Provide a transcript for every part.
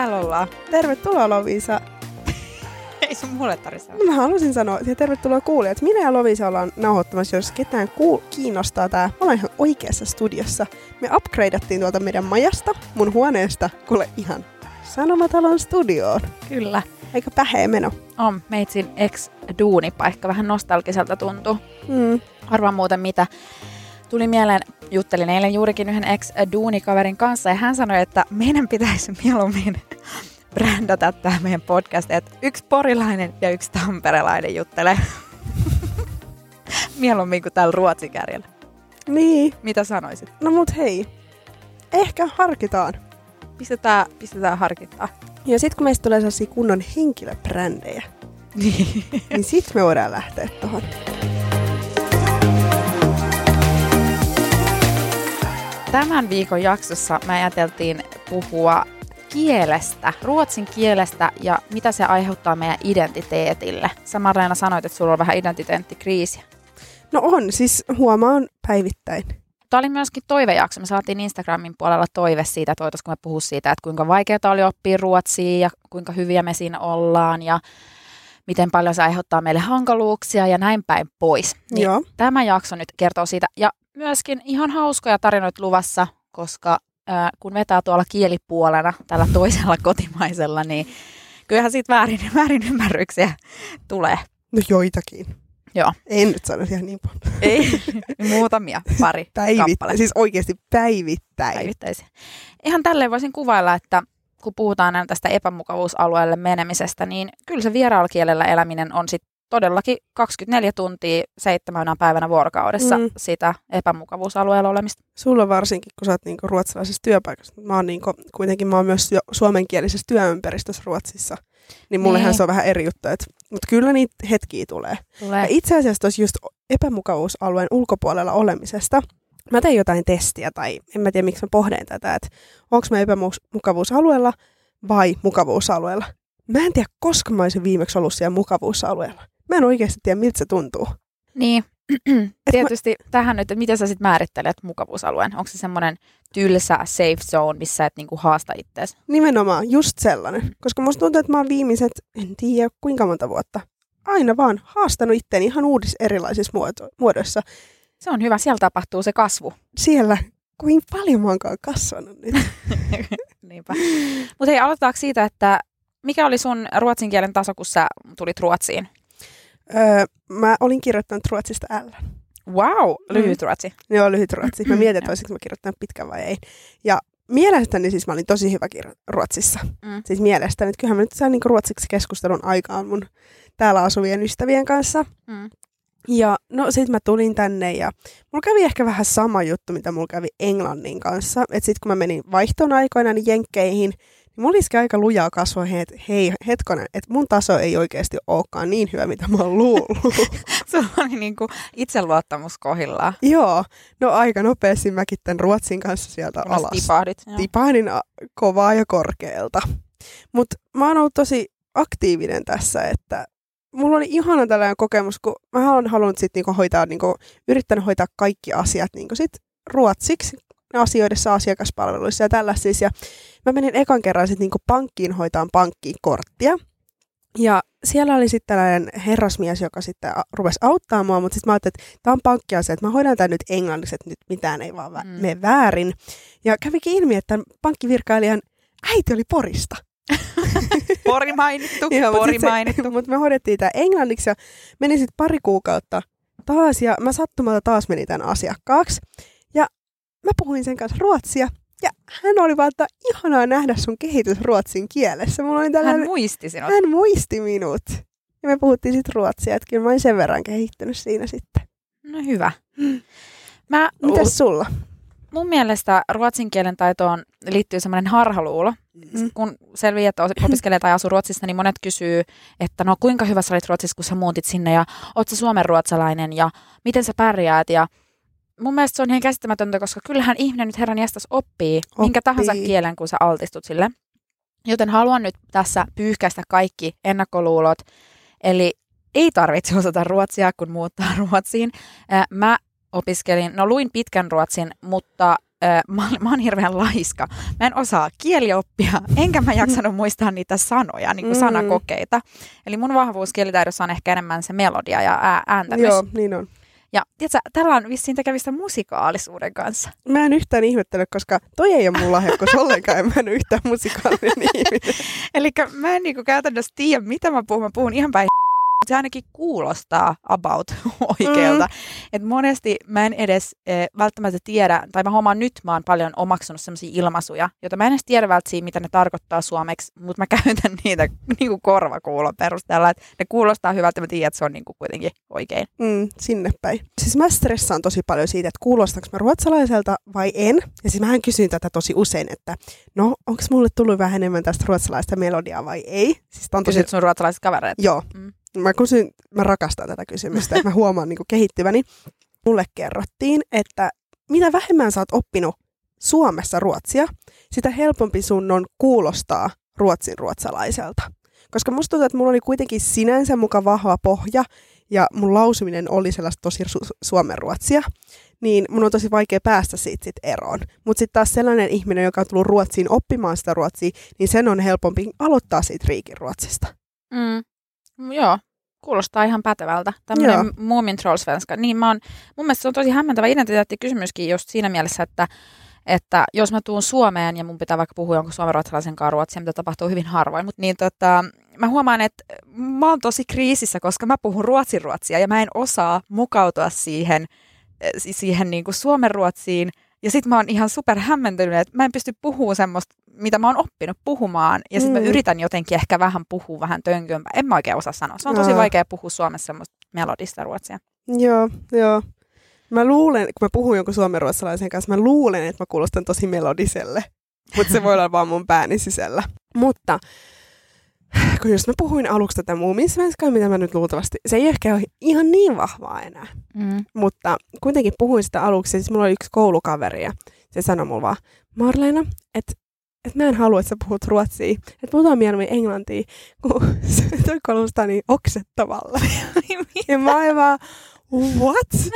Täällä ollaan. Tervetuloa Lovisa. Ei sun mulle tarvitse Mä halusin sanoa, että tervetuloa kuulijat. Minä ja Lovisa ollaan nauhoittamassa, jos ketään kuul- kiinnostaa tää. Me ollaan ihan oikeassa studiossa. Me upgradeattiin tuolta meidän majasta, mun huoneesta, kuule ihan Sanomatalon studioon. Kyllä. Aika päheä meno. On meitsin ex-duunipaikka. Vähän nostalgiselta tuntuu. Mm. Arvaan muuten mitä. Tuli mieleen, juttelin eilen juurikin yhden ex-duunikaverin kanssa ja hän sanoi, että meidän pitäisi mieluummin brändätä tämä meidän podcast, että yksi porilainen ja yksi tamperelainen juttelee. mieluummin kuin täällä ruotsikärjellä. Niin. Mitä sanoisit? No mut hei. Ehkä harkitaan. Pistetään, pistetään harkintaa. Ja sit kun meistä tulee sellaisia kunnon henkilöbrändejä, Niin. niin sit me voidaan lähteä tohon. Tämän viikon jaksossa me ajateltiin puhua kielestä, ruotsin kielestä ja mitä se aiheuttaa meidän identiteetille. Sä Marleena sanoit, että sulla on vähän identiteettikriisiä. No on, siis huomaan päivittäin. Tämä oli myöskin toivejakso. Me saatiin Instagramin puolella toive siitä, että voitaisiinko me puhua siitä, että kuinka vaikeaa oli oppia ruotsia ja kuinka hyviä me siinä ollaan ja miten paljon se aiheuttaa meille hankaluuksia ja näin päin pois. Niin Joo. Tämä jakso nyt kertoo siitä ja myöskin ihan hauskoja tarinoita luvassa, koska kun vetää tuolla kielipuolena tällä toisella kotimaisella, niin kyllähän siitä väärin, väärin ymmärryksiä tulee. No joitakin. Joo. En nyt sano ihan niin paljon. Ei, muutamia, pari Päivittäin, kappaletta. siis oikeasti päivittäin. päivittäisiä. Ihan tälleen voisin kuvailla, että kun puhutaan aina tästä epämukavuusalueelle menemisestä, niin kyllä se vieraalla eläminen on sit todellakin 24 tuntia seitsemänä päivänä vuorokaudessa Mm. sitä epämukavuusalueella olemista. Sulla varsinkin, kun sä oot niinku ruotsalaisessa työpaikassa. Mä oon niinku, kuitenkin mä oon myös jo- suomenkielisessä työympäristössä Ruotsissa. Niin mullehan Niin. se on vähän eri juttu. Mutta kyllä niitä hetkiä tulee. Ja Tulee. itse asiassa tuossa just epämukavuusalueen ulkopuolella olemisesta, mä tein jotain testiä tai en mä tiedä miksi mä pohdin tätä, että onko mä epämukavuusalueella vai mukavuusalueella. Mä en tiedä, koska mä olisin viimeksi ollut siellä mukavuusalueella. Mä en oikeasti tiedä, miltä se tuntuu. Niin, tietysti tähän nyt, että miten sä sitten määrittelet mukavuusalueen? Onko se semmoinen tylsä safe zone, missä et niinku haasta itseäsi? Nimenomaan, just sellainen. Koska musta tuntuu, että mä oon viimeiset, en tiedä kuinka monta vuotta, aina vaan haastanut itteeni ihan uudissa erilaisissa muoto- muodoissa. Se on hyvä, siellä tapahtuu se kasvu. Siellä, kuinka paljon mä oonkaan kasvanut nyt. Niinpä. Mutta hei, aloitetaanko siitä, että mikä oli sun ruotsin kielen taso, kun sä tulit Ruotsiin? Öö, mä olin kirjoittanut ruotsista L. Wow, lyhyt ruotsi. Joo, lyhyt ruotsi. Mä mietin, että olisinko mä kirjoittanut pitkän vai ei. Ja mielestäni siis mä olin tosi hyvä kirjo- ruotsissa. Mm. Siis mielestäni, että kyllähän mä nyt sain niin ruotsiksi keskustelun aikaan mun täällä asuvien ystävien kanssa. Mm. Ja no sit mä tulin tänne ja mulla kävi ehkä vähän sama juttu, mitä mulla kävi Englannin kanssa. Että sit kun mä menin vaihtoon aikoina niin jenkkeihin, niin mulla iski aika lujaa kasvoihin, että hei hetkonen, että mun taso ei oikeasti olekaan niin hyvä, mitä mä oon luullut. Sulla oli niinku itseluottamus kohillaan. Joo, no aika nopeasti mäkin tämän Ruotsin kanssa sieltä Kunnes alas. Tipahdit. Joo. Tipahdin a- kovaa ja korkealta. Mutta mä oon ollut tosi aktiivinen tässä, että mulla oli ihana tällainen kokemus, kun mä oon halunnut sit niinku hoitaa, niinku, yrittänyt hoitaa kaikki asiat niinku sit ruotsiksi asioidessa, asiakaspalveluissa ja tällaisissa. Ja mä menin ekan kerran sit niinku pankkiin hoitaan pankkiin korttia. Ja siellä oli sitten tällainen herrasmies, joka sitten rupesi auttaa mua, mutta sitten mä ajattelin, että tämä on pankkiasia, että mä hoidan tämän nyt englanniksi, että nyt mitään ei vaan vä- Mm. mene väärin. Ja kävikin ilmi, että tämän pankkivirkailijan äiti oli Porista. Pori mainittu, Joo, mut pori se- mainittu. Mutta me hoidettiin tämä englanniksi ja meni sitten pari kuukautta taas ja mä sattumalta taas menin tämän asiakkaaksi. Mä puhuin sen kanssa ruotsia ja hän oli vaan, että ihanaa nähdä sun kehitys ruotsin kielessä. Mulla oli Hän tällainen, muisti sinut. hän muisti minut. Ja me puhuttiin sitten ruotsia, että kyllä mä olin sen verran kehittynyt siinä sitten. No hyvä. Mä, Mitäs sulla? mun mielestä ruotsin kielen taitoon liittyy semmoinen harhaluulo. Mm. Kun selviää, että opiskelee tai asuu Ruotsissa, niin monet kysyy, että no kuinka hyvä sä olit Ruotsissa, kun sä muutit sinne ja oot sä suomenruotsalainen ja miten sä pärjäät ja mun mielestä se on ihan käsittämätöntä, koska kyllähän ihminen nyt herran jästäs oppii, oppii minkä tahansa kielen, kun sä altistut sille. Joten haluan nyt tässä pyyhkäistä kaikki ennakkoluulot. Eli ei tarvitse osata ruotsia, kun muuttaa Ruotsiin. Mä opiskelin, no luin pitkän ruotsin, mutta mä, mä oon hirveän laiska. Mä en osaa kielioppia, enkä mä jaksanut muistaa niitä sanoja, niin kuin Mm. sanakokeita. Eli mun vahvuus kielitaidossa on ehkä enemmän se melodia ja ää, ääntämys. Joo, niin on. Ja tiedätkö, tällä on vissiin tekemistä musikaalisuuden kanssa. Mä en yhtään ihmettele, koska toi ei ole mun lahjakkuus ollenkaan, ja mä en yhtään musikaalinen ihminen. Eli mä en niinku käytännössä tiedä, mitä mä puhun. Mä puhun ihan päin se ainakin kuulostaa about oikealta. Mm. Et monesti mä en edes e, välttämättä tiedä, tai mä huomaan nyt, mä oon paljon omaksunut sellaisia ilmaisuja, joita mä en edes tiedä välttämättä, mitä ne tarkoittaa suomeksi, mutta mä käytän niitä niinku korvakuulon perusteella, että ne kuulostaa hyvältä, mä tiedän, että se on niinku kuitenkin oikein. Mm, sinne päin. Siis mä stressaan tosi paljon siitä, että kuulostaanko mä ruotsalaiselta vai en. Ja siis mähän kysyn tätä tosi usein, että no, onko mulle tullut vähän enemmän tästä ruotsalaista melodiaa vai ei? Siis on tosi... Kysyt sun ruotsalaiset kavereet. Joo. Mm. Mä, kysyn, mä rakastan tätä kysymystä, että mä huomaan niin kehittyväni. Mulle kerrottiin, että mitä vähemmän sä oot oppinut Suomessa ruotsia, sitä helpompi sun on kuulostaa ruotsin ruotsalaiselta. Koska musta tuntuu, että mulla oli kuitenkin sinänsä muka vahva pohja ja mun lausuminen oli sellaista tosi su- suomen ruotsia, niin mun on tosi vaikea päästä siitä sit eroon. Mutta sitten taas sellainen ihminen, joka on tullut Ruotsiin oppimaan sitä ruotsia, niin sen on helpompi aloittaa siitä riikin ruotsista. Mm. Joo, kuulostaa ihan pätevältä. Tämmöinen Moomin trollsvenska. Niin mä oon, mun mielestä se on tosi hämmentävä identiteettikysymyskin just siinä mielessä, että, että jos mä tuun Suomeen ja mun pitää vaikka puhua jonkun suomenruotsalaisen kanssa ruotsia, mitä tapahtuu hyvin harvoin, mutta niin tota, mä huomaan, että mä oon tosi kriisissä, koska mä puhun ruotsin ruotsia ja mä en osaa mukautua siihen, eh, siihen niin kuin suomen ruotsiin. Ja sit mä oon ihan super hämmentynyt, että mä en pysty puhumaan semmoista, mitä mä oon oppinut puhumaan. Ja sit mm. mä yritän jotenkin ehkä vähän puhua vähän tönkömpää. En mä oikein osaa sanoa. Se on tosi vaikea puhua Suomessa semmoista melodista ruotsia. Joo, joo. Mä luulen, kun mä puhun jonkun suomenruotsalaisen kanssa, mä luulen, että mä kuulostan tosi melodiselle. Mutta se voi olla vaan mun pääni sisällä. Mutta kun jos mä puhuin aluksi tätä muuminsvenskaa, mitä mä nyt luultavasti, se ei ehkä ole ihan niin vahvaa enää. Mm. Mutta kuitenkin puhuin sitä aluksi, siis mulla oli yksi koulukaveri ja se sanoi mulle vaan, Marleena, että et mä en halua, että sä puhut ruotsia. Että puhutaan mieluummin englantia, kun se toi kuulostaa niin oksettavalle. Ja mä olin vaan, what?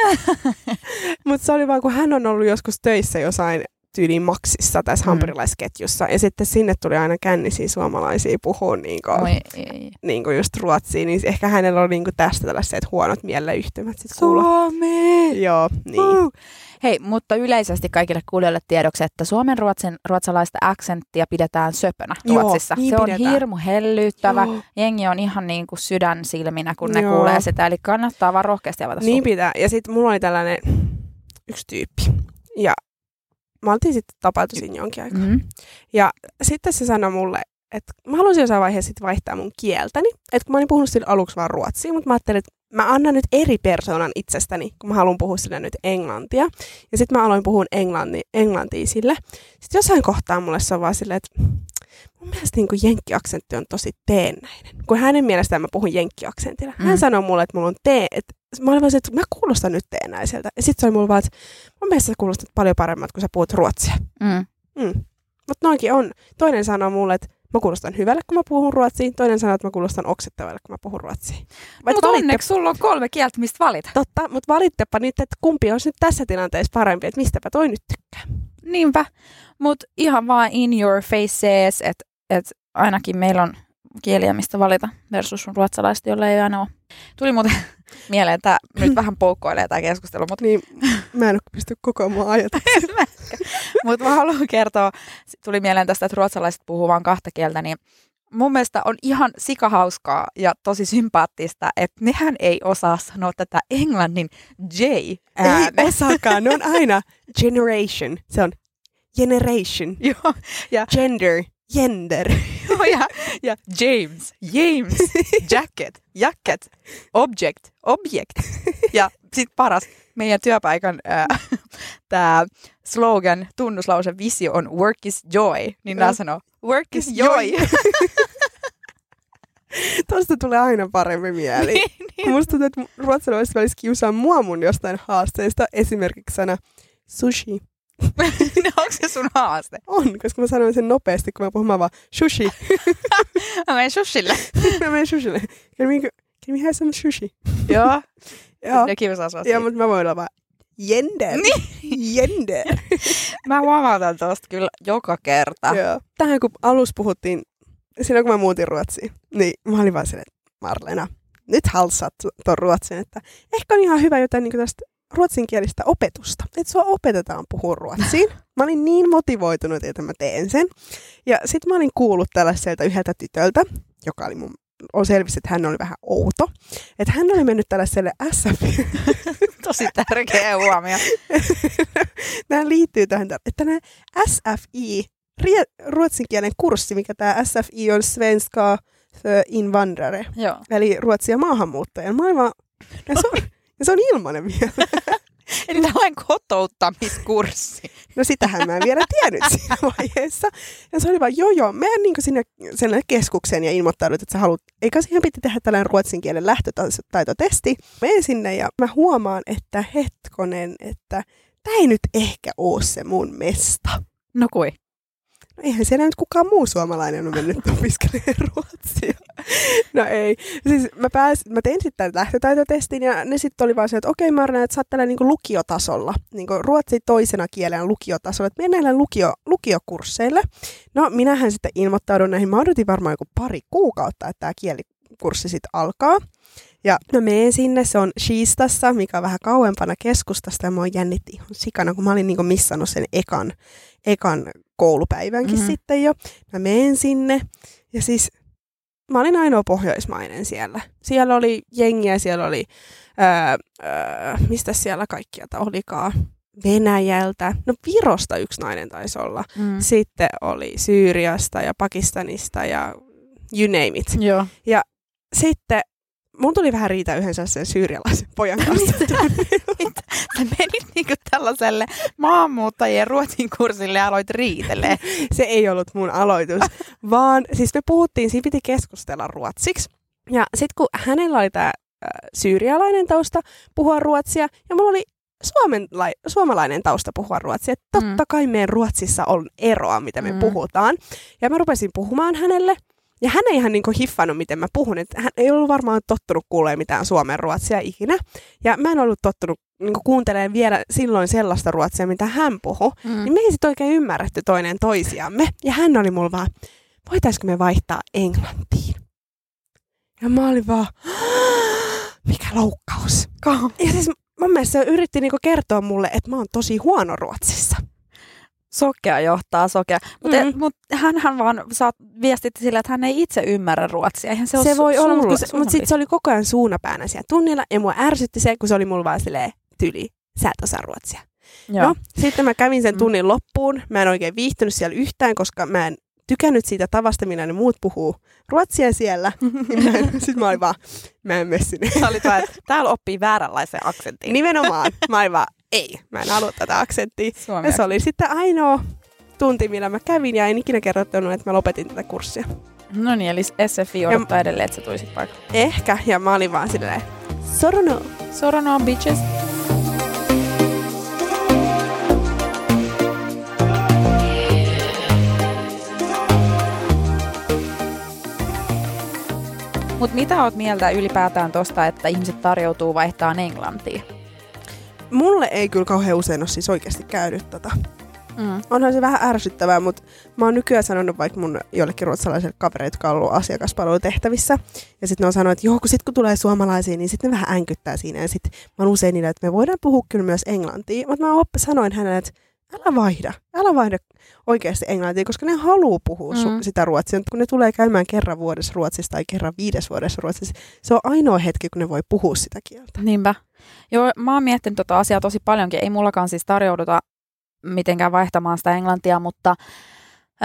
Mutta se oli vaan, kun hän on ollut joskus töissä jossain tyyliin Maxissa tässä Mm. hampurilaisketjussa. Ja sitten sinne tuli aina kännisiä suomalaisia puhua niinku, Oi, ei. niinku just ruotsia. Niin ehkä hänellä oli niinku tästä tällaiset huonot mieleyhtymät sit kuulla. Suomi! Joo, niin. Uh. Hei, mutta yleisesti kaikille kuulijoille tiedoksi, että suomen ruotsin, ruotsalaista aksenttia pidetään söpönä Joo, Ruotsissa. niin se on pidetään. hirmu hellyttävä. Joo. Jengi on ihan niin kuin sydän silminä, kun ne Joo. kuulee sitä. Eli kannattaa vaan rohkeasti avata Niin suu. pitää. Ja sitten mulla oli tällainen yksi tyyppi. Ja mä oltiin sitten tapailtu siinä jonkin aikaa. Mm. Ja sitten se sanoi mulle, että mä haluaisin jossain vaiheessa sit vaihtaa mun kieltäni. Että kun mä olin puhunut sille aluksi vaan ruotsia, mutta mä ajattelin, että mä annan nyt eri persoonan itsestäni, kun mä haluan puhua sille nyt englantia. Ja sitten mä aloin puhua englanti, englantia sille. Sitten jossain kohtaa mulle se on vaan silleen, että mun mielestä niin jenkkiaksentti on tosi teennäinen. Kun hänen mielestään mä puhun jenkkiaksentilla. Hän Mm. sanoi mulle, että mulla on tee, että mä olin vaan se, että mä kuulostan nyt teennäiseltä. Ja sitten se oli mulle vaan, että mun mielestä sä kuulostat paljon paremmat, kun sä puhut ruotsia. Mm. Mm. Mutta noinkin on. Toinen sanoo mulle, että mä kuulostan hyvälle, kun mä puhun ruotsia. Toinen sanoo, että mä kuulostan oksettavalle, kun mä puhun ruotsia. Vai Mutta valitte- onneksi sulla on kolme kieltä, mistä valita. Totta, mutta valittepa nyt, että kumpi olisi nyt tässä tilanteessa parempi, että mistäpä toi nyt tykkää. Niinpä, mutta ihan vaan in your faces, että et ainakin meillä on kieliä, mistä valita versus ruotsalaiset, jolle ei aina ole. Tuli muuten mieleen, että nyt vähän poukkoilee tämä keskustelu, mutta Niin mä en ole pysty koko mun ajatuksia. mut mä haluan kertoa, tuli mieleen tästä, että ruotsalaiset puhuu vain kahta kieltä, niin mun mielestä on ihan sikahauskaa ja tosi sympaattista, että nehän ei osaa sanoa tätä englannin J Ei osaakaan, ne on aina generation. Se on generation, Joo, gender, gender. Ja, ja James, James, jacket, jacket, object, object. Ja sitten paras, meidän työpaikan äh, tämä slogan, tunnuslause, visio on work is joy. Niin nämä sanoo, work is joy. Tosta tulee aina parempi mieli. niin, niin. Musta tuntuu, että ruotsalaiset välillä kiusaa mua mun jostain haasteista. Esimerkiksi sana sushi. Onko se sun haaste? On, koska mä sanoin sen nopeasti, kun mä puhun mä vaan sushi. Mä menen sushille. mä menen sushille. Can we, can we have some sushi? Joo. Joo. Ja kiusaa sua Joo, mutta mä voin olla vaan Jender. Niin. Jender. Mä huomautan tuosta kyllä joka kerta. Joo. Tähän kun alussa puhuttiin, silloin kun mä muutin Ruotsiin, niin mä olin vaan silleen, Marlena, nyt halsat tuon ruotsin, että ehkä on ihan hyvä jotain niin tästä ruotsinkielistä opetusta. Että sua opetetaan puhua ruotsiin. Mä olin niin motivoitunut, että mä teen sen. Ja sitten mä olin kuullut tällaiselta yhdeltä tytöltä, joka oli mun on selvisi, että hän oli vähän outo. Että hän oli mennyt tällaiselle SF... Tosi tärkeä huomio. Nämä liittyy tähän, että nämä SFI, ruotsinkielen kurssi, mikä tämä SFI on Svenska för invandrare, Joo. eli ruotsia maahanmuuttaja. Mä olin vaan, ja se on, ja se on ilmanen vielä. Eli tällainen kotouttamiskurssi. No sitähän mä en vielä tiennyt siinä vaiheessa. Ja se oli vaan, joo joo, menen niin sinne, sinne keskukseen ja ilmoittaudut, että sä haluat, eikä siihen piti tehdä tällainen ruotsin kielen lähtötaitotesti. Menen sinne ja mä huomaan, että hetkonen, että tämä ei nyt ehkä ole se mun mesta. No kui? No eihän siellä nyt kukaan muu suomalainen ole mennyt opiskelemaan ruotsia. No ei. Siis mä, pääs, mä tein sitten lähtötaitotestin ja ne sitten oli vaan se, että okei Marna, että sä oot tällä niinku lukiotasolla, niinku ruotsi toisena kielen lukiotasolla, että mennään näille lukio, lukiokursseille. No minähän sitten ilmoittaudun näihin, mä odotin varmaan joku pari kuukautta, että tämä kielikurssi sitten alkaa. Ja mä menen sinne, se on Shiistassa, mikä on vähän kauempana keskustasta ja oon jännitti ihan sikana, kun mä olin niinku missannut sen ekan, ekan koulupäivänkin mm-hmm. sitten jo. Mä menen sinne ja siis mä olin ainoa pohjoismainen siellä. Siellä oli jengiä, siellä oli, ää, ää, mistä siellä kaikkialta olikaan, Venäjältä, no Virosta yksi nainen taisi olla. Mm. Sitten oli Syyriasta ja Pakistanista ja you name it. Joo. Ja sitten mun tuli vähän riitä yhden sellaisen syyrialaisen pojan kanssa. Sä menit niinku tällaiselle maahanmuuttajien ruotsin kurssille ja aloit riitelee. Se ei ollut mun aloitus, vaan siis me puhuttiin, siinä piti keskustella ruotsiksi. Ja sitten kun hänellä oli tämä syyrialainen tausta puhua ruotsia, ja mulla oli suomenlai, suomalainen tausta puhua ruotsia. Että totta mm. kai meidän Ruotsissa on eroa, mitä me mm. puhutaan. Ja mä rupesin puhumaan hänelle. Ja hän ei ihan niin hiffannut, miten mä puhun. Että hän ei ollut varmaan tottunut kuulemaan mitään suomen ruotsia ikinä. Ja mä en ollut tottunut niin kuuntelemaan vielä silloin sellaista ruotsia, mitä hän puhui. Mm. Niin me ei sitten oikein ymmärretty toinen toisiamme. Ja hän oli mulla vaan, voitaisiko me vaihtaa englantiin? Ja mä olin vaan, mikä loukkaus. Ja siis mun mielestä se yritti niinku kertoa mulle, että mä oon tosi huono Ruotsissa sokea johtaa sokea. Mutta mm. mut hänhän vaan saat viestit sillä, että hän ei itse ymmärrä ruotsia. Eihän se, se voi olla, mutta, mutta sitten se oli koko ajan suunapäänä siellä tunnilla ja mua ärsytti se, kun se oli mulla vaan silleen tyli, sä et osaa ruotsia. Joo. No, sitten mä kävin sen mm. tunnin mm. loppuun. Mä en oikein viihtynyt siellä yhtään, koska mä en tykännyt siitä tavasta, millä ne muut puhuu ruotsia siellä. sitten mä olin vaan, mä en mene sinne. Sä olit vaan, täällä oppii vääränlaisen aksentin. Nimenomaan. Mä olin vaan, ei, mä en halua tätä aksenttia. Ja se oli sitten ainoa tunti, millä mä kävin ja en ikinä kerrottanut, että mä lopetin tätä kurssia. No niin, eli SFI odottaa ja, edelleen, että sä tulisit paikalle. Ehkä, ja mä olin vaan silleen, sorono. Sorono, bitches. Mutta mitä oot mieltä ylipäätään tosta, että ihmiset tarjoutuu vaihtaa englantiin? Mulle ei kyllä kauhean usein ole siis oikeasti käynyt tota. Mm. Onhan se vähän ärsyttävää, mutta mä oon nykyään sanonut vaikka mun jollekin ruotsalaiselle kavereille, jotka on ollut asiakaspalvelutehtävissä. Ja sitten ne on sanonut, että joo, kun sit kun tulee suomalaisiin, niin sitten ne vähän änkyttää siinä. Ja sitten mä oon usein niillä, että me voidaan puhua kyllä myös englantia. Mutta mä oppi, sanoin hänelle, että älä vaihda, älä vaihda oikeasti englantia, koska ne haluaa puhua mm. sitä ruotsia. Kun ne tulee käymään kerran vuodessa ruotsissa tai kerran viides vuodessa ruotsissa, se on ainoa hetki, kun ne voi puhua sitä kieltä. Niinpä. Joo, mä oon miettinyt tota asiaa tosi paljonkin. Ei mullakaan siis tarjouduta mitenkään vaihtamaan sitä englantia, mutta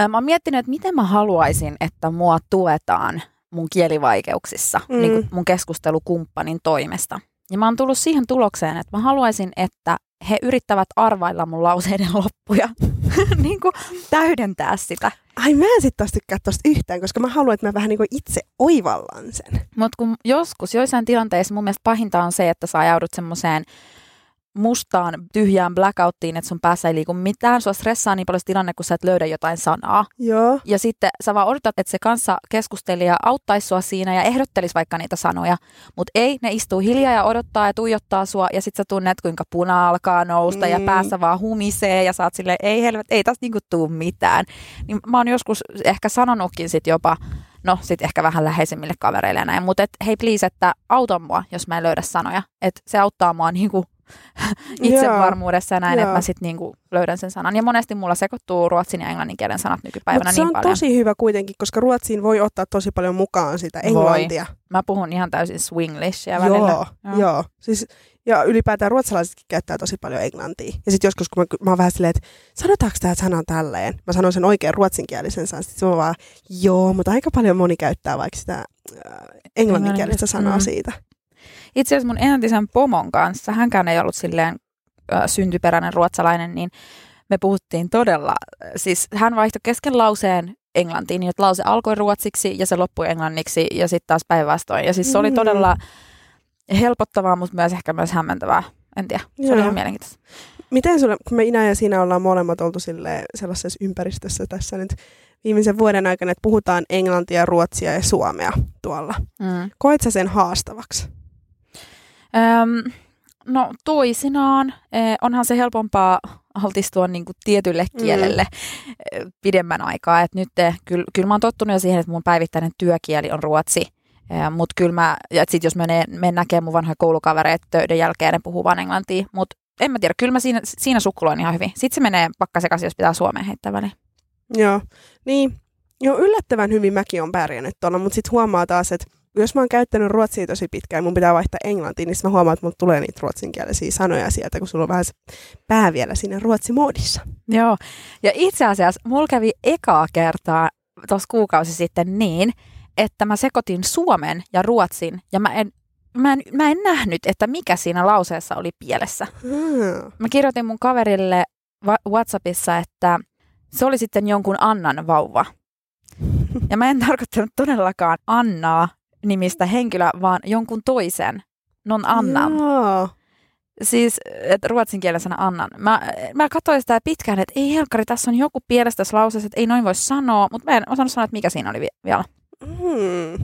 mä oon miettinyt, että miten mä haluaisin, että mua tuetaan mun kielivaikeuksissa mm. niin mun keskustelukumppanin toimesta. Ja mä oon tullut siihen tulokseen, että mä haluaisin, että he yrittävät arvailla mun lauseiden loppuja, niin kuin täydentää sitä. Ai mä en sitten taas tykkää tosta yhtään, koska mä haluan, että mä vähän niin kuin itse oivallan sen. Mutta kun joskus, joissain tilanteissa mun mielestä pahinta on se, että sä ajaudut semmoiseen mustaan tyhjään blackouttiin, että sun päässä ei liiku mitään. Sua stressaa niin paljon tilanne, kun sä et löydä jotain sanaa. Joo. Ja sitten sä vaan odotat, että se kanssa keskustelija auttaisi sua siinä ja ehdottelisi vaikka niitä sanoja. Mutta ei, ne istuu hiljaa ja odottaa ja tuijottaa sua ja sitten sä tunnet, kuinka puna alkaa nousta mm. ja päässä vaan humisee ja sä oot silleen, ei helvet, ei tästä niinku tuu mitään. Niin mä oon joskus ehkä sanonutkin sit jopa, no sit ehkä vähän läheisimmille kavereille ja näin, mutta et, hei please, että auta mua, jos mä en löydä sanoja. Että se auttaa mua niinku itsevarmuudessa ja näin, Joo. että mä sitten niinku löydän sen sanan. Ja monesti mulla sekoittuu ruotsin ja englannin kielen sanat nykypäivänä Mut se niin on paljon. tosi hyvä kuitenkin, koska ruotsiin voi ottaa tosi paljon mukaan sitä englantia. Mä puhun ihan täysin swinglishia välillä. Joo, joo. joo. Siis, ja ylipäätään ruotsalaisetkin käyttää tosi paljon englantia. Ja sitten joskus, kun mä, mä oon vähän silleen, että sanotaanko tämä sana tälleen? Mä sanon sen oikein ruotsinkielisen sanan. Sitten mä vaan, joo, mutta aika paljon moni käyttää vaikka sitä äh, englanninkielistä sanaa Mm. siitä. Itse asiassa mun entisen pomon kanssa, hänkään ei ollut silleen ö, syntyperäinen ruotsalainen, niin me puhuttiin todella, siis hän vaihtoi kesken lauseen englantiin, niin että lause alkoi ruotsiksi ja se loppui englanniksi ja sitten taas päinvastoin. Ja siis se oli Mm. todella helpottavaa, mutta myös ehkä myös hämmentävää. En tiedä, se Joo. oli ihan mielenkiintoista. Miten sulle, kun me Ina ja sinä ollaan molemmat oltu sille, sellaisessa ympäristössä tässä nyt viimeisen vuoden aikana, että puhutaan englantia, ruotsia ja suomea tuolla. Mm. Koet sä sen haastavaksi? Öm, no toisinaan eh, onhan se helpompaa altistua niin kuin tietylle Mm. kielelle eh, pidemmän aikaa. Et nyt eh, kyllä, kyllä mä oon tottunut jo siihen, että mun päivittäinen työkieli on ruotsi. Mutta kyllä mä, ja sit jos mä menen, menen näkemään mun vanhoja koulukavereita töiden jälkeen, ne puhuu vaan englantia. Mutta en mä tiedä, kyllä mä siinä, siinä sukkuloin ihan hyvin. Sitten se menee pakkasekaisin, jos pitää suomeen heittää väliin. Joo, niin. Joo, yllättävän hyvin mäkin on pärjännyt tuolla, mutta sitten huomaa taas, että jos mä oon käyttänyt ruotsia tosi pitkään ja mun pitää vaihtaa englantiin, niin mä huomaan, että mulla tulee niitä ruotsinkielisiä sanoja sieltä, kun sulla on vähän se pää vielä siinä ruotsimoodissa. Joo, ja itse asiassa mulla kävi ekaa kertaa tuossa kuukausi sitten niin, että mä sekoitin suomen ja ruotsin, ja mä en, mä en, mä en nähnyt, että mikä siinä lauseessa oli pielessä. Hmm. Mä kirjoitin mun kaverille Whatsappissa, että se oli sitten jonkun Annan vauva. Ja mä en tarkoittanut todellakaan Annaa nimistä henkilöä, vaan jonkun toisen, non Annan. Joo. Siis, että ruotsin kielen sana annan. Mä, mä katsoin sitä pitkään, että ei helkkari, tässä on joku pielestä tässä lauseessa, että ei noin voi sanoa, mutta mä en osannut sanoa, että mikä siinä oli vi- vielä. Hmm.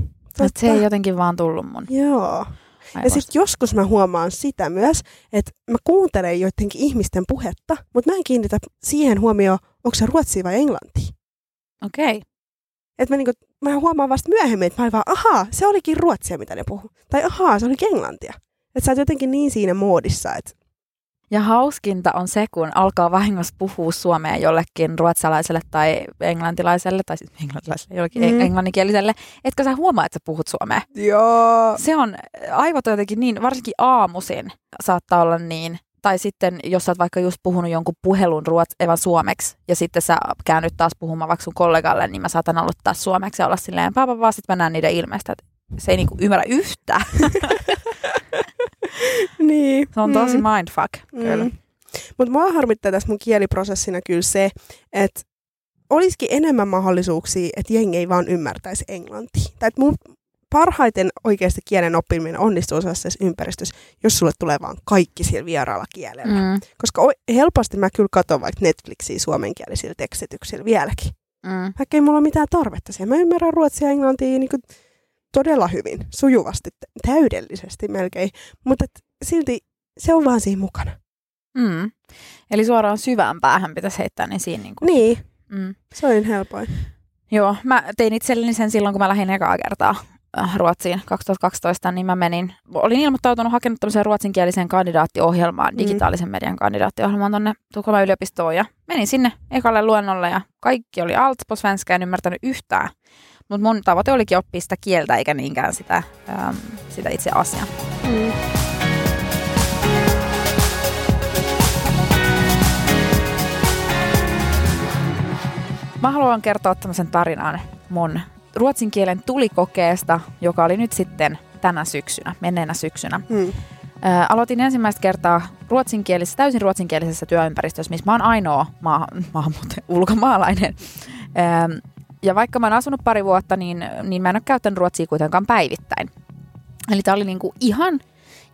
Että se ei jotenkin vaan tullut mun Joo. Ja aivoista. sitten joskus mä huomaan sitä myös, että mä kuuntelen joidenkin ihmisten puhetta, mutta mä en kiinnitä siihen huomioon, onko se ruotsia vai englantia. Okei. Okay. Että mä, niinku, mä huomaan vasta myöhemmin, että mä olin vaan, ahaa, se olikin ruotsia, mitä ne puhuu. Tai ahaa, se olikin englantia. Että sä oot jotenkin niin siinä moodissa, että Ja hauskinta on se, kun alkaa vahingossa puhua suomea jollekin ruotsalaiselle tai englantilaiselle, tai siis englantilaiselle, jollekin Mm. mm. englanninkieliselle, etkö sä huomaa, että sä puhut suomea. joo. Se on, aivot on jotenkin niin, varsinkin aamuisin saattaa olla niin, tai sitten jos sä oot vaikka just puhunut jonkun puhelun ruots, evan suomeksi, ja sitten sä käännyt taas puhumaan vaikka sun kollegalle, niin mä saatan aloittaa suomeksi ja olla silleen, paapa vaan, sitten mä näen niiden ilmeistä, että se ei niinku ymmärrä yhtään. niin. Se on tosi mindfuck, kyllä. Mm. Mutta mua harmittaa tässä mun kieliprosessina kyllä se, että olisikin enemmän mahdollisuuksia, että jengi ei vaan ymmärtäisi englantia. Tai että mun parhaiten oikeasti kielen oppiminen onnistuu sellaisessa ympäristössä, jos sulle tulee vaan kaikki siellä vieraalla kielellä. Mm. Koska helposti mä kyllä katson vaikka Netflixiä suomenkielisillä tekstityksillä vieläkin. mm. Vaikka ei mulla ole mitään tarvetta siihen. Mä ymmärrän ruotsia ja englantia niin kuin todella hyvin, sujuvasti, täydellisesti melkein. Mutta silti se on vaan siinä mukana. Mm. Eli suoraan syvään päähän pitäisi heittää, niin siinä niinku. Niin, Mm. se on niin helpoin. Joo, mä tein itselleni sen silloin, kun mä lähdin ekaa kertaa Ruotsiin 2012, niin mä menin, olin ilmoittautunut hakenut tämmöiseen ruotsinkieliseen kandidaattiohjelmaan, Mm. digitaalisen median kandidaattiohjelmaan tonne Tukholman yliopistoon ja menin sinne ekalle luennolle ja kaikki oli alt på svenska, en ymmärtänyt yhtään. Mutta mun tavoite olikin oppia sitä kieltä eikä niinkään sitä, ähm, sitä itse asiaa. Mm. Mä haluan kertoa tämmöisen tarinan mun ruotsin kielen tulikokeesta, joka oli nyt sitten tänä syksynä, menneenä syksynä. Mm. Ää, aloitin ensimmäistä kertaa ruotsinkielisessä, täysin ruotsinkielisessä työympäristössä, missä mä oon ainoa maa, maahanmuuttaja, ulkomaalainen. Ää, ja vaikka mä oon asunut pari vuotta, niin, niin mä en ole käyttänyt ruotsia kuitenkaan päivittäin. Eli tää oli niinku ihan,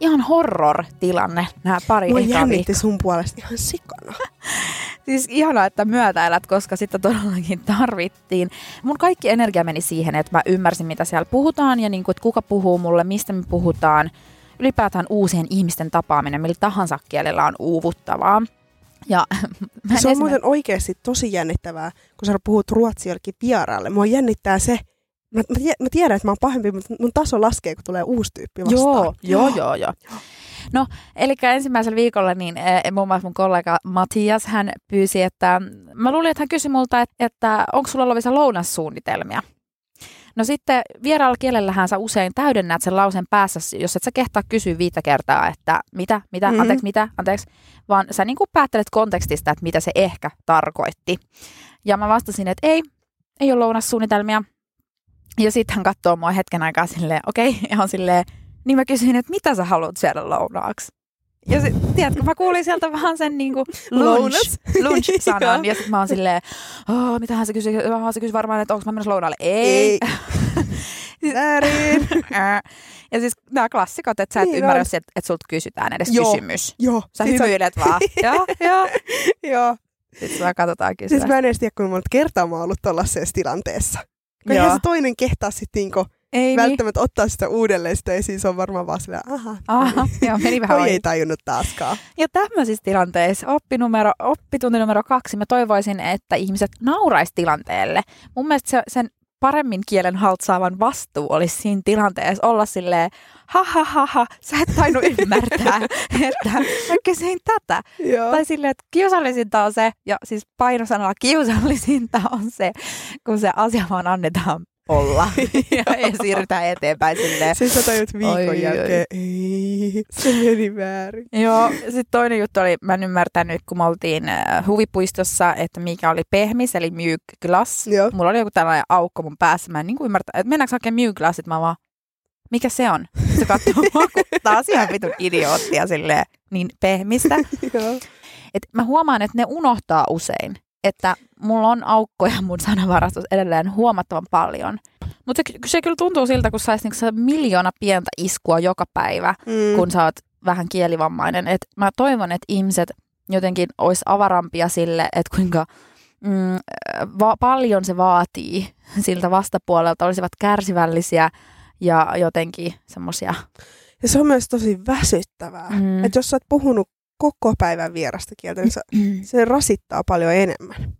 ihan horror-tilanne nämä pari Mua jännitti sun puolesta ihan sikana. Siis ihanaa, että myötäilät, koska sitä todellakin tarvittiin. Mun kaikki energia meni siihen, että mä ymmärsin, mitä siellä puhutaan ja niin kuin, että kuka puhuu mulle, mistä me puhutaan. Ylipäätään uusien ihmisten tapaaminen, millä tahansa kielellä on uuvuttavaa. Ja mä Se on muuten oikeasti tosi jännittävää, kun sä puhut ruotsia jollekin vieraalle. Mua jännittää se, mä, mä, mä tiedän, että mä oon pahempi, mutta mun taso laskee, kun tulee uusi tyyppi vastaan. Joo, joo, joo, joo. No, eli ensimmäisellä viikolla niin eh, muun muassa mun kollega Matias, hän pyysi, että mä luulin, että hän kysyi multa, että, että onko sulla Lovisa lounassuunnitelmia. No sitten vieraalla kielellähän sä usein täydennät sen lauseen päässä, jos et sä kehtaa kysyä viittä kertaa, että mitä, mitä, Mhm. anteeksi, mitä, anteeksi, vaan sä niin kuin päättelet kontekstista, että mitä se ehkä tarkoitti. Ja mä vastasin, että ei, ei ole lounassuunnitelmia. Ja sitten hän katsoo mua hetken aikaa silleen, okei, okay, ja on silleen, niin mä kysyin, että mitä sä haluat syödä lounaaksi? Ja sit, tiedätkö, mä kuulin sieltä vähän sen niinku lunch, Lounas. lunch-sanan. Ja sitten mä oon silleen, oh, mitähän se kysyi, oh, se kysyi varmaan, että onko mä menossa lounaalle. Ei. Ei. Väärin. ja siis nämä klassikot, että sä et Niin ymmärrä, on. jos et, et sulta kysytään edes Joo. kysymys. Joo. Sä Sit hymyilet vaan. joo, joo. Joo. Sitten sä katsotaan kysyä. Siis mä en edes tiedä, kuinka monta kertaa mä oon ollut tollaisessa tilanteessa. Kun se toinen kehtaa sitten niinku Ei niin. välttämättä ottaa sitä uudelleen sitä esiin. Se on varmaan vaan silleen, aha, Aha, joo, meni vähän ei tajunnut taaskaan. Ja tämmöisissä tilanteissa oppinumero, oppitunti numero kaksi, mä toivoisin, että ihmiset nauraisi tilanteelle. Mun mielestä se, sen paremmin kielen haltsaavan vastuu olisi siinä tilanteessa olla silleen, ha ha ha ha, sä et tainnut ymmärtää, että mä kysyin tätä. Joo. Tai silleen, että kiusallisinta on se, ja siis painosanalla kiusallisinta on se, kun se asia vaan annetaan olla ja ei siirrytään eteenpäin silleen. Siis sä tajut viikon Oi, oi. jälkeen, ei, se meni väärin. Joo, sitten toinen juttu oli, mä en ymmärtänyt, kun me oltiin äh, huvipuistossa, että mikä oli pehmis, eli myyk glass. Joo. Mulla oli joku tällainen aukko mun päässä, mä en niin kuin ymmärtä, että mennäänkö hakemaan myyk glass, mä vaan, mikä se on? Se katsoo taas ihan vitun idioottia silleen, niin pehmistä. Joo. Et mä huomaan, että ne unohtaa usein, että mulla on aukkoja mun sanavarastossa edelleen huomattavan paljon. Mutta se, se kyllä tuntuu siltä, kun saisi niinku miljoona pientä iskua joka päivä, Mm. kun sä oot vähän kielivammainen. Et mä toivon, että ihmiset jotenkin olisi avarampia sille, että kuinka mm, va- paljon se vaatii siltä vastapuolelta, olisivat kärsivällisiä ja jotenkin semmoisia. Ja se on myös tosi väsyttävää. Mm. Että jos sä oot puhunut koko päivän vierasta kieltä, niin se, se rasittaa paljon enemmän.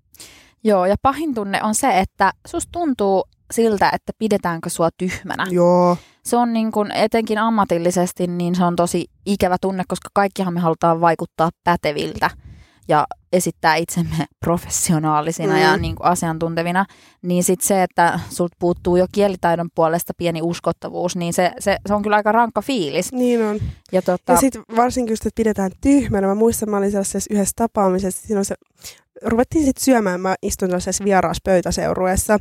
Joo, ja pahin tunne on se, että susta tuntuu siltä, että pidetäänkö sua tyhmänä. Joo. Se on niin kuin, etenkin ammatillisesti, niin se on tosi ikävä tunne, koska kaikkihan me halutaan vaikuttaa päteviltä ja esittää itsemme professionaalisina mm. ja niin kuin asiantuntevina, niin sitten se, että sulta puuttuu jo kielitaidon puolesta pieni uskottavuus, niin se, se, se on kyllä aika rankka fiilis. Niin on. Ja tota, Ja sitten varsinkin just, että pidetään tyhmänä. Mä muistan, mä olin sellaisessa yhdessä tapaamisessa, siinä on se, ruvettiin sitten syömään, mä istuin sellaisessa vieraspöytäseurueessa.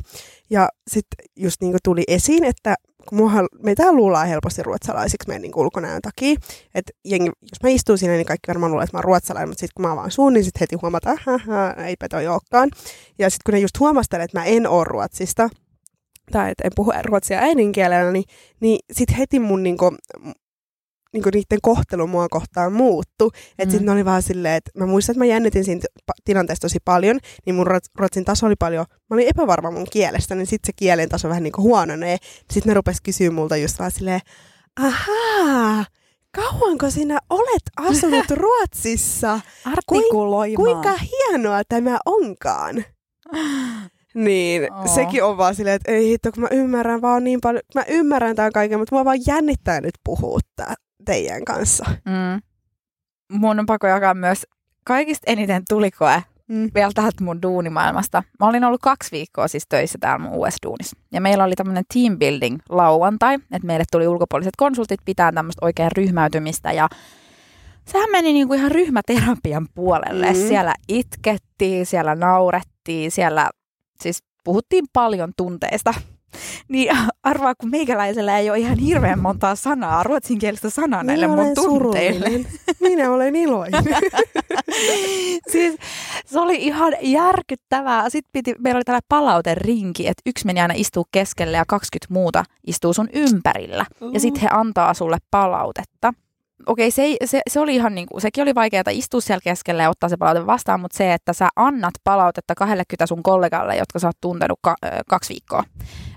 Ja sitten just niin tuli esiin, että muahan, meitä luullaan helposti ruotsalaisiksi meidän niin ulkonäön takia. Että jengi, jos mä istun siinä, niin kaikki varmaan luulee, että mä oon ruotsalainen, mutta sitten kun mä avaan suun, niin sitten heti huomataan, että eipä toi olekaan. Ja sitten kun ne just huomastelevat, että mä en ole ruotsista, tai että en puhu ruotsia äidinkielenä, niin, niin sitten heti mun niinku, niinku niiden kohtelu mua kohtaan muuttu. Että Mm. sitten ne oli vaan silleen, että mä muistan, että mä jännitin siinä tilanteessa tosi paljon, niin mun ruots- ruotsin taso oli paljon, mä olin epävarma mun kielestä, niin sitten se kielen taso vähän niinku huononee. Sitten ne rupes kysyä multa just vaan silleen, ahaa, kauanko sinä olet asunut Ruotsissa? artikuloimaan. Kuinka hienoa tämä onkaan? Niin, Oo. sekin on vaan silleen, että ei hitto, kun mä ymmärrän vaan niin paljon, mä ymmärrän tämän kaiken, mutta mua vaan jännittää nyt puhua tää teidän kanssa. Mm. Mun on pakko jakaa myös kaikista eniten tulikoe Mm. vielä täältä mun duunimaailmasta. Mä olin ollut kaksi viikkoa siis töissä täällä mun uudessa duunissa. Ja meillä oli tämmöinen team building lauantai, että meille tuli ulkopuoliset konsultit pitää tämmöistä oikein ryhmäytymistä ja sehän meni niinku ihan ryhmäterapian puolelle. Mm. Siellä itkettiin, siellä naurettiin, siellä siis puhuttiin paljon tunteista. Niin arvaa, kun meikäläisellä ei ole ihan hirveän montaa sanaa, ruotsinkielistä sanaa näille Minä mun olen tunteille. surullinen. Minä olen iloinen. siis se oli ihan järkyttävää. Sitten piti, meillä oli tällainen palauterinki, että yksi meni aina istuu keskelle ja 20 muuta istuu sun ympärillä. Ja sitten he antaa sulle palautetta. Okei, se, ei- se, se oli ihan niinku, sekin oli vaikeaa istua siellä keskellä ja ottaa se palaute vastaan, mutta se, että sä annat palautetta 20 sun kollegalle, jotka sä oot tuntenut ka, ö, kaksi viikkoa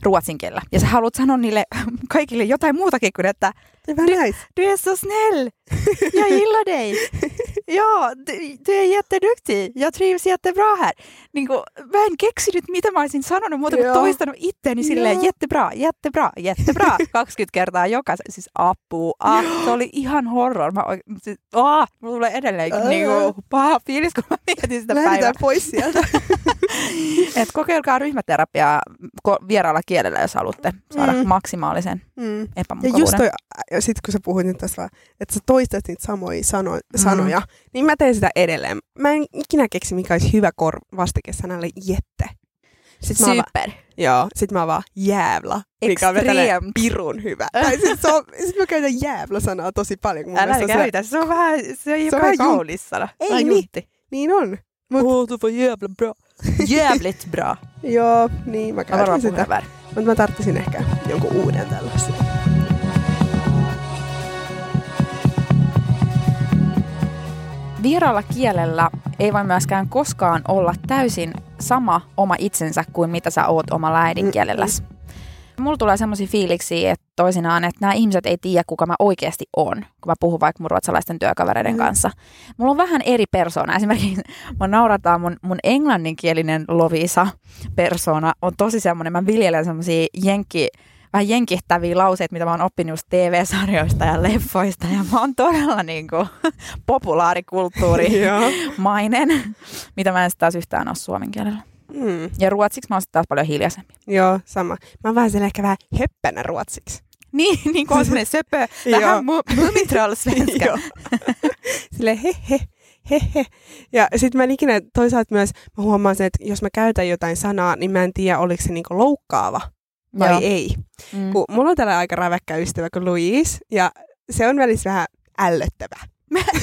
ruotsin kielellä. Ja sä haluat sanoa niille kaikille jotain muutakin kuin, että nice. du är så snäll, jag gillar dig. Ja, du, du är jätteduktig, jag trivs jättebra här. Niin kuin, mä en keksinyt, mitä mä olisin sanonut kuin Joo. toistanut itteeni silleen Joo. jättebra, jättebra, jättebra 20 kertaa jokaisen. Siis apua, ah, se oli ihan horror. Mä, siis, ah, mulla tulee edelleenkin Ää. niin kuin, paha fiilis, kun mä mietin sitä päivää. Lähdetään pois sieltä. Et kokeilkaa ryhmäterapiaa ko- vieraalla kielellä, jos haluatte saada Mm. maksimaalisen Mm. Ja epämukavuuden. just toi, ja sit kun sä puhuit nyt tässä, vaan, että sä toistat niitä samoja sano, Mm. sanoja, niin mä teen sitä edelleen. Mä en ikinä keksi, mikä olisi hyvä kor vastike sanalle jette. Sitten mä oon, va- Super. joo, sit mä vaan jäävla, mikä on pirun hyvä. Tai sit, se on, sit mä käytän jäävla sanaa tosi paljon. Mun Älä mielestä se- käytä, se on vähän, se on Se on vähän kaunis sana. Ei niin. Niin on. Mut, Åh, du var jävla bra. Jävligt bra. joo, niin mä käytän sitä. Mutta mä tarttisin ehkä jonkun uuden tällaisen. Vieraalla kielellä ei voi myöskään koskaan olla täysin sama oma itsensä kuin mitä sä oot omalla äidinkielelläsi. Mulla tulee semmoisia fiiliksiä, että toisinaan, että nämä ihmiset ei tiedä, kuka mä oikeasti on, kun mä puhun vaikka mun ruotsalaisten työkavereiden Mm. kanssa. Mulla on vähän eri persoona. Esimerkiksi mä naurataan mun, mun englanninkielinen Lovisa persona on tosi semmoinen, mä viljelen semmoisia jenkki, vähän jenkihtäviä lauseita, mitä mä oon oppinut just TV-sarjoista ja leffoista. Ja mä oon todella niin kuin, populaarikulttuuri Joo. mainen, mitä mä en taas yhtään ole suomen kielellä. Mm. Ja ruotsiksi mä oon taas paljon hiljaisempi. Joo, sama. Mä oon vähän siellä ehkä vähän höppänä ruotsiksi. Niin, niin kuin on semmoinen söpö, vähän mu- mumitroll-svenska. Silleen he he, he he. Ja sitten mä en ikinä toisaalta myös, mä huomaan sen, että jos mä käytän jotain sanaa, niin mä en tiedä, oliko se niinku loukkaava vai Joo. ei. Mm. Kun mulla on tällainen aika räväkkä ystävä kuin Louise, ja se on välissä vähän ällöttävä.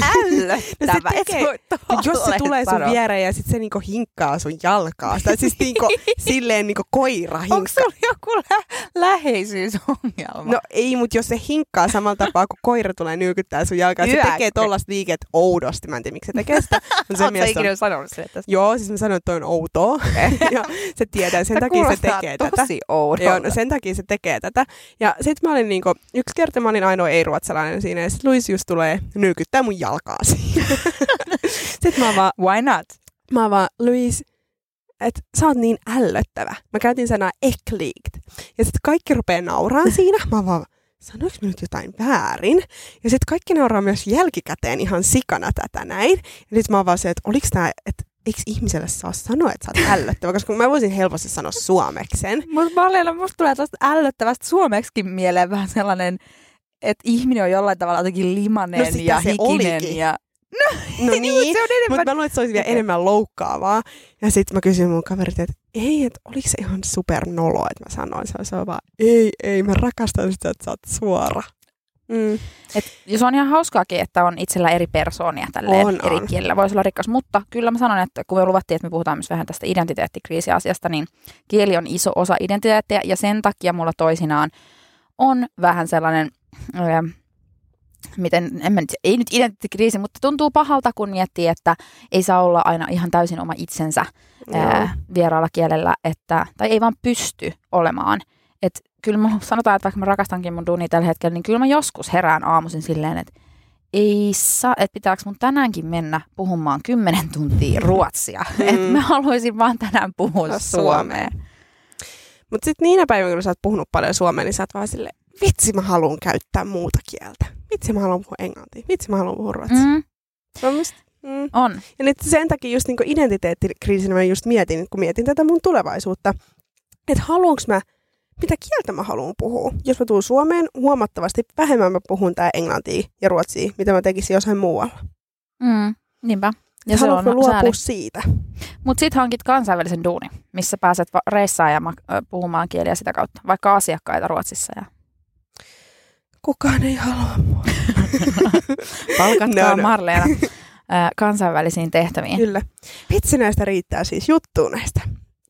Ällöttävä. No se tekee- Mut jos se tulee sun viereen ja sit se niinku hinkkaa sun jalkaa, tai siis niinku, silleen niinku koira Onko hinkkaa. sulla joku lä- läheisyysongelma? No ei, mutta jos se hinkkaa samalla tapaa, kun koira tulee nykyttää sun jalkaa, se Yäkkö. tekee tollaista liiket oudosti. Mä en tiedä, miksi se tekee sitä. Mutta se Oletko mies on, ikinä sanonut sille tästä? joo, siis mä sanoin, että toi on outoa. ja se tietää, sen takia se tekee tätä. tosi oudolta. Joo, no sen takia se tekee tätä. Ja sit mä olin niinku, yksi kerta mä olin ainoa ei-ruotsalainen siinä, ja sit Luis just tulee nykyttää mun jalkaa siinä. sit mä oon vaan, Why not? mä oon vaan, Luis, että sä oot niin ällöttävä. Mä käytin sanaa ekliikt. Ja sitten kaikki rupeaa nauraan siinä. Mä oon vaan, sanoinko mä nyt jotain väärin? Ja sitten kaikki nauraa myös jälkikäteen ihan sikana tätä näin. Ja sitten mä oon vaan se, että oliks tää, että eikö ihmiselle saa sanoa, että sä oot ällöttävä? Koska mä voisin helposti sanoa suomeksi sen. Mutta musta tulee tuosta ällöttävästä suomeksikin mieleen vähän sellainen, että ihminen on jollain tavalla jotenkin limanen No ja hikinen. Ja... No Niin, niin, se on enemmän... mutta mä luulen, että se olisi vielä enemmän loukkaavaa. Ja sitten mä kysyin mun kaverit, että ei, että oliko se ihan supernolo, että mä sanoin. Se Se on vaan, ei, ei, mä rakastan sitä, että sä oot suora. Mm. Et, ja se on ihan hauskaakin, että on itsellä eri persoonia tälleen On, eri on. kielillä. Voisi olla rikas, mutta kyllä mä sanon, että kun me luvattiin, että me puhutaan myös vähän tästä identiteettikriisiasiasta, niin kieli on iso osa identiteettiä ja sen takia mulla toisinaan on vähän sellainen, miten, en mä nyt, ei nyt identiteettikriisi, mutta tuntuu pahalta, kun miettii, että ei saa olla aina ihan täysin oma itsensä ää, vieraalla kielellä, että, tai ei vaan pysty olemaan. Et kyllä mä sanotaan, että vaikka mä rakastankin mun duunia tällä hetkellä, niin kyllä mä joskus herään aamuisin silleen, että ei saa, että pitääkö mun tänäänkin mennä puhumaan kymmenen tuntia ruotsia. Mm. Että mä haluaisin vaan tänään puhua No, suomea. Mutta sitten niinä päivinä, kun sä oot puhunut paljon suomea, niin sä oot vaan silleen, vitsi mä haluan käyttää muuta kieltä. Vitsi mä haluan puhua englantia. Vitsi mä haluan puhua ruotsia. Mm. Se on musta, mm. on. Ja nyt sen takia just niinku identiteettikriisinä mä just mietin, kun mietin tätä mun tulevaisuutta, että haluanko mä, mitä kieltä mä haluan puhua. Jos mä tuun Suomeen, huomattavasti vähemmän mä puhun tää englantia ja ruotsia, mitä mä tekisin jossain muualla. Mm, niinpä. Ja se on luopua sääli. siitä? Mutta sit hankit kansainvälisen duuni, missä pääset reissaan ja puhumaan kieliä sitä kautta. Vaikka asiakkaita Ruotsissa. Ja... Kukaan ei halua mua. Palkatkaa No, no. Marleena kansainvälisiin tehtäviin. Kyllä. Vitsi näistä riittää siis juttuun näistä,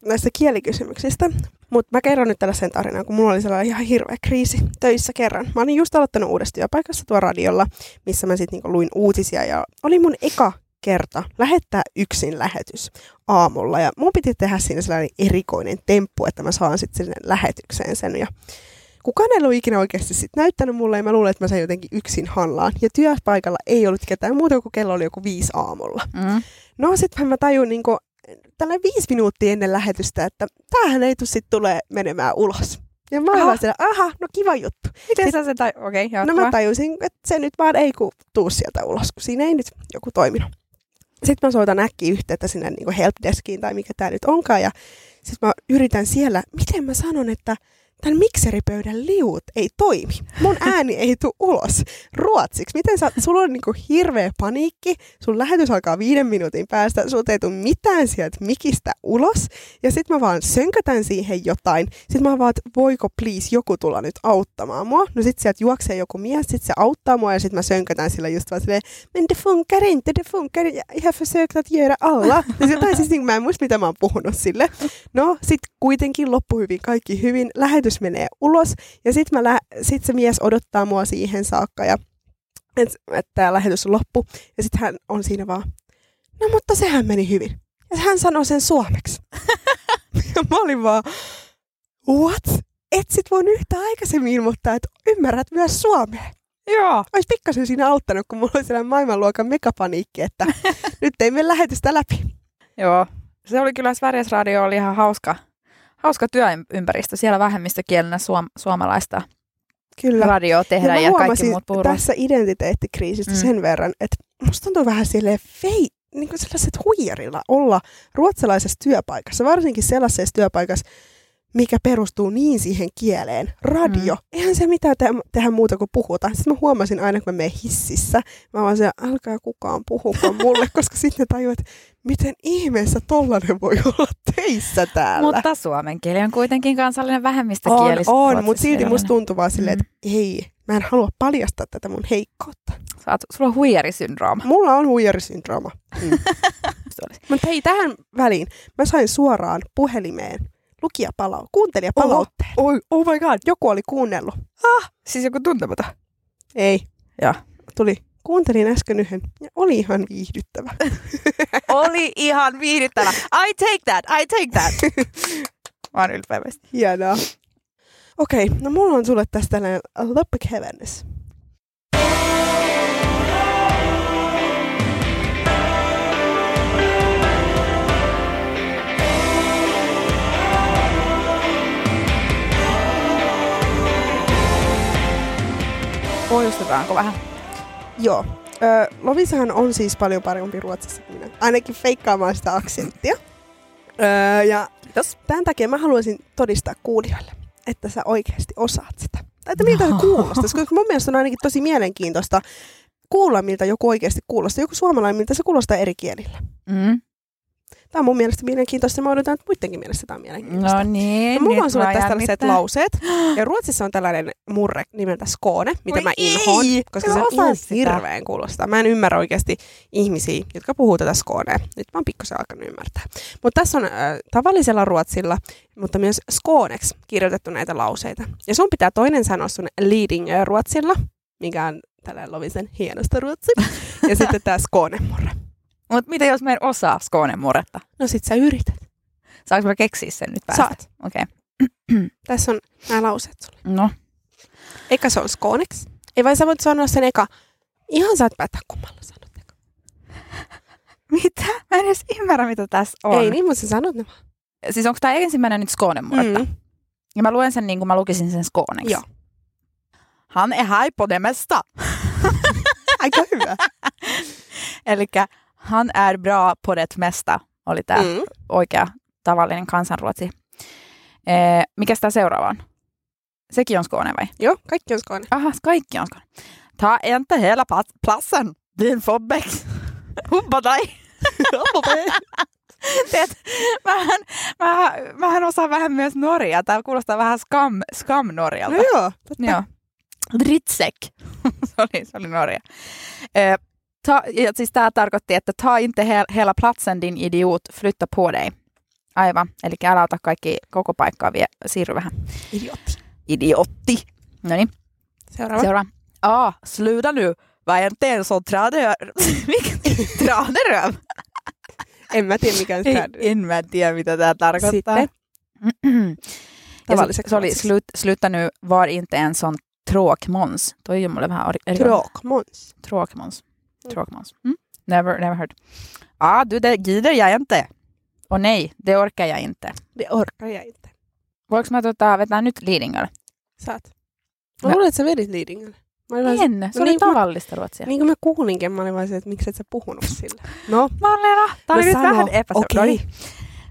näistä kielikysymyksistä. Mutta mä kerron nyt tällaisen tarinan, kun mulla oli sellainen ihan hirveä kriisi töissä kerran. Mä olin just aloittanut uudesta työpaikassa tuo radiolla, missä mä sitten niinku luin uutisia ja oli mun eka kerta lähettää yksin lähetys aamulla. Ja mun piti tehdä siinä sellainen erikoinen temppu, että mä saan sitten sinne lähetykseen sen. Ja kukaan ei ollut ikinä oikeasti sit näyttänyt mulle ja mä luulen, että mä sain jotenkin yksin hallaan. Ja työpaikalla ei ollut ketään muuta kuin kello oli joku viisi aamulla. Mm. No sitten mä tajun niin tällä viisi minuuttia ennen lähetystä, että tämähän ei tule sit tulee menemään ulos. Ja mä olin siellä, aha, no kiva juttu. Miten sä se tai... Okei, okay, No mä tajusin, että se nyt vaan ei ku tuu sieltä ulos, kun siinä ei nyt joku toiminut. Sitten mä soitan äkkiä yhteyttä sinne niin helpdeskiin tai mikä tämä nyt onkaan. Ja sitten mä yritän siellä, miten mä sanon, että tämän mikseripöydän liut ei toimi. Mun ääni ei tule ulos ruotsiksi. Miten sä, sulla on niinku hirveä paniikki, sun lähetys alkaa viiden minuutin päästä, sulta ei tule mitään sieltä mikistä ulos. Ja sit mä vaan sönkätän siihen jotain. Sitten mä vaan, että voiko please joku tulla nyt auttamaan mua. No sit sieltä juoksee joku mies, sit se auttaa mua ja sit mä sönkätän sillä just vaan silleen, men det funkar inte, det funkar, jag har försökt att göra alla. Ja jotain siis niin, mä en muista mitä mä oon puhunut sille. No sit kuitenkin loppu hyvin, kaikki hyvin. Lähetys menee ulos ja sit, mä lä- sit se mies odottaa mua siihen saakka ja että et tämä lähetys on loppu. Ja sitten hän on siinä vaan, no mutta sehän meni hyvin. Ja hän sanoi sen suomeksi. ja mä olin vaan, what? Et sit voin yhtä aikaisemmin ilmoittaa, että ymmärrät myös suomea. Joo. Olisi pikkasen siinä auttanut, kun mulla oli sellainen maailmanluokan megapaniikki, että nyt ei mene lähetystä läpi. Joo. Se oli kyllä, Sveriges Radio oli ihan hauska, hauska työympäristö. Siellä vähemmistökielenä suom- suomalaista Kyllä. radioa tehdään ja, ja kaikki muut ruotsia. tässä identiteettikriisistä mm. sen verran, että musta tuntuu vähän silleen fei, niin kuin sellaiset huijarilla olla ruotsalaisessa työpaikassa, varsinkin sellaisessa työpaikassa, mikä perustuu niin siihen kieleen. Radio. Mm. Eihän se mitään te- tehdä muuta kuin puhuta. Sitten mä huomasin aina, kun mä menen hississä, mä vaan se, älkää kukaan puhukaan mulle, koska sitten tajuat, että miten ihmeessä tollanen voi olla teissä täällä. Mutta suomen kieli on kuitenkin kansallinen vähemmistökieli. on, on mutta silti ei musta tuntuu vaan silleen, että ei, mä en halua paljastaa tätä mun heikkoutta. Oot, sulla on huijarisyndrooma. Mulla on huijarisyndrooma. Mm. Mutta hei, tähän väliin mä sain suoraan puhelimeen lukijapalautteen, kuuntelijapalautteen. Oi, oh my god. Joku oli kuunnellut. Siis joku tuntematon. Ei. Joo. Tuli. Kuuntelin äsken yhden ja oli ihan viihdyttävä. Oli ihan viihdyttävä. I take that, I take that. Mä oon ylpeä. Hienoa. Okei, no mulla on sulle tästä tällainen loppukevennys. Pohjustetaanko vähän? Joo. Ö, Lovisahan on siis paljon parempi Ruotsissa kuin minä. Ainakin feikkaamaan sitä aksenttia. Öö, ja Kiitos. tämän takia mä haluaisin todistaa kuulijoille, että sä oikeasti osaat sitä. Tai että miltä se kuulostaisi, koska mun mielestä on ainakin tosi mielenkiintoista kuulla, miltä joku oikeasti kuulostaa. Joku suomalainen, miltä se kuulostaa eri kielillä. Mm. Tämä on mun mielestä mielenkiintoista ja mä odotan, että muidenkin mielestä tämä on mielenkiintoista. No niin, Ja mulla on sulle mä tästä tällaiset lauseet. Ja Ruotsissa on tällainen murre nimeltä skone, mitä Oi mä inhoon, ei, koska se on ihan hirveän kuulostaa. Mä en ymmärrä oikeasti ihmisiä, jotka puhuu tätä skonea. Nyt mä oon pikkusen alkanut ymmärtää. Mutta tässä on äh, tavallisella ruotsilla, mutta myös skoneksi kirjoitettu näitä lauseita. Ja sun pitää toinen sanoa sun leading ruotsilla, mikä on tällä Lovisen hienosta ruotsi. ja sitten tämä skone-murre. Mutta mitä jos mä en osaa skoonen murretta? No sit sä yrität. Saanko mä keksiä sen nyt päästä? Saat. Okei. Tässä on nämä lauseet sulle. No. Eka se on skoneksi. Ei vai sä voit sanoa sen eka. Ihan saat päättää kummalla sanot eka. Mitä? Mä en edes ymmärrä, mitä tässä on. Ei niin, mutta sä sanot ne vaan. Siis onko tämä ensimmäinen nyt skoonen murretta? Mm. Ja mä luen sen niin kuin mä lukisin sen skooneksi. Joo. Han är här på det mesta. Aika hyvä. Eli han är bra på det mesta oli tämä Mm. oikea tavallinen kansanruotsi. Ee, mikäs tämä seuraava on? Sekin on skoone vai? Joo, kaikki on skone. Aha, kaikki on skoone. Ta inte hela pla- platsen, din fobbek. Hubba dig. Tiedät, mähän, mähän, mähän osaan vähän myös Norjaa. Tämä kuulostaa vähän skam, skam Norjalta. No joo, totta. Joo. Dritsek. se, oli, se oli Norja. Eh, ta, siis tämä tarkoitti, että ta inte he, hela platsen din idiot, flytta på dig. Aivan. Eli älä ota kaikki koko paikkaa vie. Siirry vähän. Idiotti. Idiotti. No niin, Seuraava. seuraava. Ah, sluta nu. Vad är inte en sån traderöv? Vilken traderöv? En mä tiedä mikä on träd. en mä tiedä, mitä tämä tarkoittaa. Sitten. Tavalliseksi se oli slut, sluta nu, var inte en sån tråkmåns. Toi on mulle vähän eri- Tråkmåns. Tråkmåns. Mm. Tråkmåns. Mm? Never, never heard. Ah, du, det gider jag inte. Och nej, det orkar jag inte. Det orkar jag inte. Voinko mä tota, vetää nyt Lidingölle? Saat. Mä No. luulen, että sä vedit Lidingölle. Mä olin En, se no oli niin, tavallista ruotsia. Niin kuin mä kuulinkin, mä olin vaan se, että miksi et sä puhunut sillä. No, Marlena, tää oli nyt vähän epäselvä. Okei. Niin.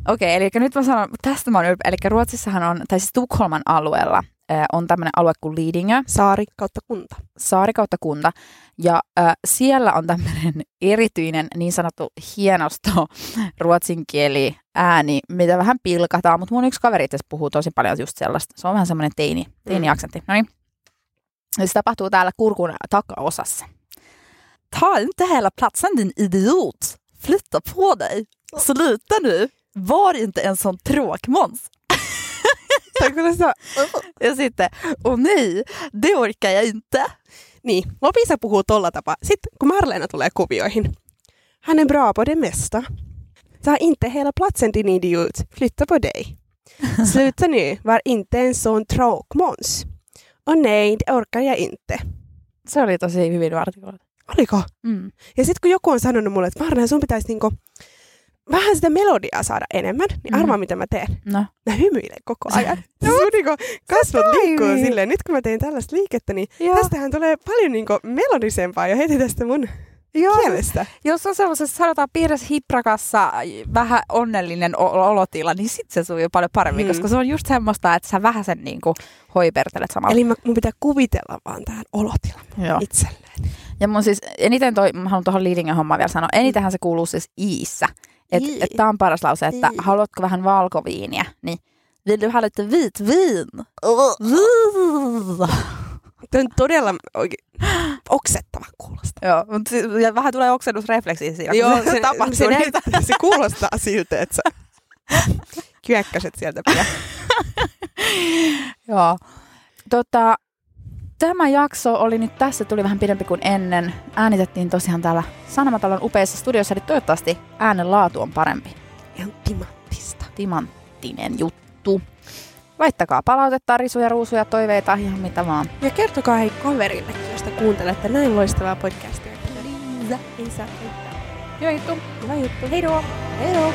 Okei, eli nyt mä sanon, tästä mä oon ylpeä. Eli Ruotsissahan on, tai siis Tukholman alueella äh, on tämmöinen alue kuin Lidingö, saari kautta kunta. saari kautta kunta. Ja äh, siellä on tämmöinen erityinen niin sanottu hienosto ruotsin kieli ääni, mitä vähän pilkataan, mutta mun yksi kaveri itse puhuu tosi paljon just sellaista. Se on vähän semmoinen teini, teini-aksentti. No niin. Se tapahtuu täällä kurkun takaosassa. Ta inte hela platsen din idiot. Flytta på dig. Sluta nu. Var inte en sån tråkmåns. Tai kyllä sitä, Ja sitten, åh nej, det orkar jag inte. niin, Lopisa puhuu tolla tapaa. Sitten kun Marleena tulee kuvioihin. Han är bra på det mesta. Ta inte hela platsen din idiot. Flytta på dig. Sluta nu, var inte en sån tråkmåns. Och nej, det orkar jag inte. Se oli tosi hyvin artikuloitu. Oliko? Mm. Ja sitten kun joku on sanonut mulle, että Marleena, sun pitäisi niinku vähän sitä melodiaa saada enemmän, niin arvaa Mhm. mitä mä teen. No. Mä hymyilen koko ajan. Siis mun niinku kasvot liikkuu silleen. Nyt kun mä teen tällaista liikettä, niin Joo. tästähän tulee paljon niinku melodisempaa jo heti tästä mun Joo, kielestä. jos on sellaisessa, sanotaan piirres hiprakassa vähän onnellinen olotila, niin sit se sujuu paljon paremmin, Mm. koska se on just semmoista, että sä vähän sen niinku hoipertelet samalla. Eli mä, mun pitää kuvitella vaan tähän olotilan Joo. itselleen. Ja mun siis eniten toi, mä haluan tuohon Lidingen hommaan vielä sanoa, enitenhän se kuuluu siis iissä. Että Ii. et tää on paras lause, että Ii. haluatko vähän valkoviiniä, niin vill du ha lite vitvin? Tämä on todella oikein oksettava kuulosta. Joo, mutta si- ja vähän tulee oksennusrefleksi siinä, Joo, kun se, tapahtuu. se, näyttää, se kuulostaa siltä, että sä kyökkäset sieltä pian. Joo. Tota, tämä jakso oli nyt tässä, tuli vähän pidempi kuin ennen. Äänitettiin tosiaan täällä Sanomatalon upeassa studiossa, eli toivottavasti äänen laatu on parempi. Ihan timanttista. Timanttinen juttu. Laittakaa palautetta, risuja, ruusuja, toiveita, ihan mitä vaan. Ja kertokaa hei kaverillekin, josta kuuntelette näin loistavaa podcastia. Liisa, ei saa. Hyvä juttu. Hyvä juttu. Heidoo! Heidoo!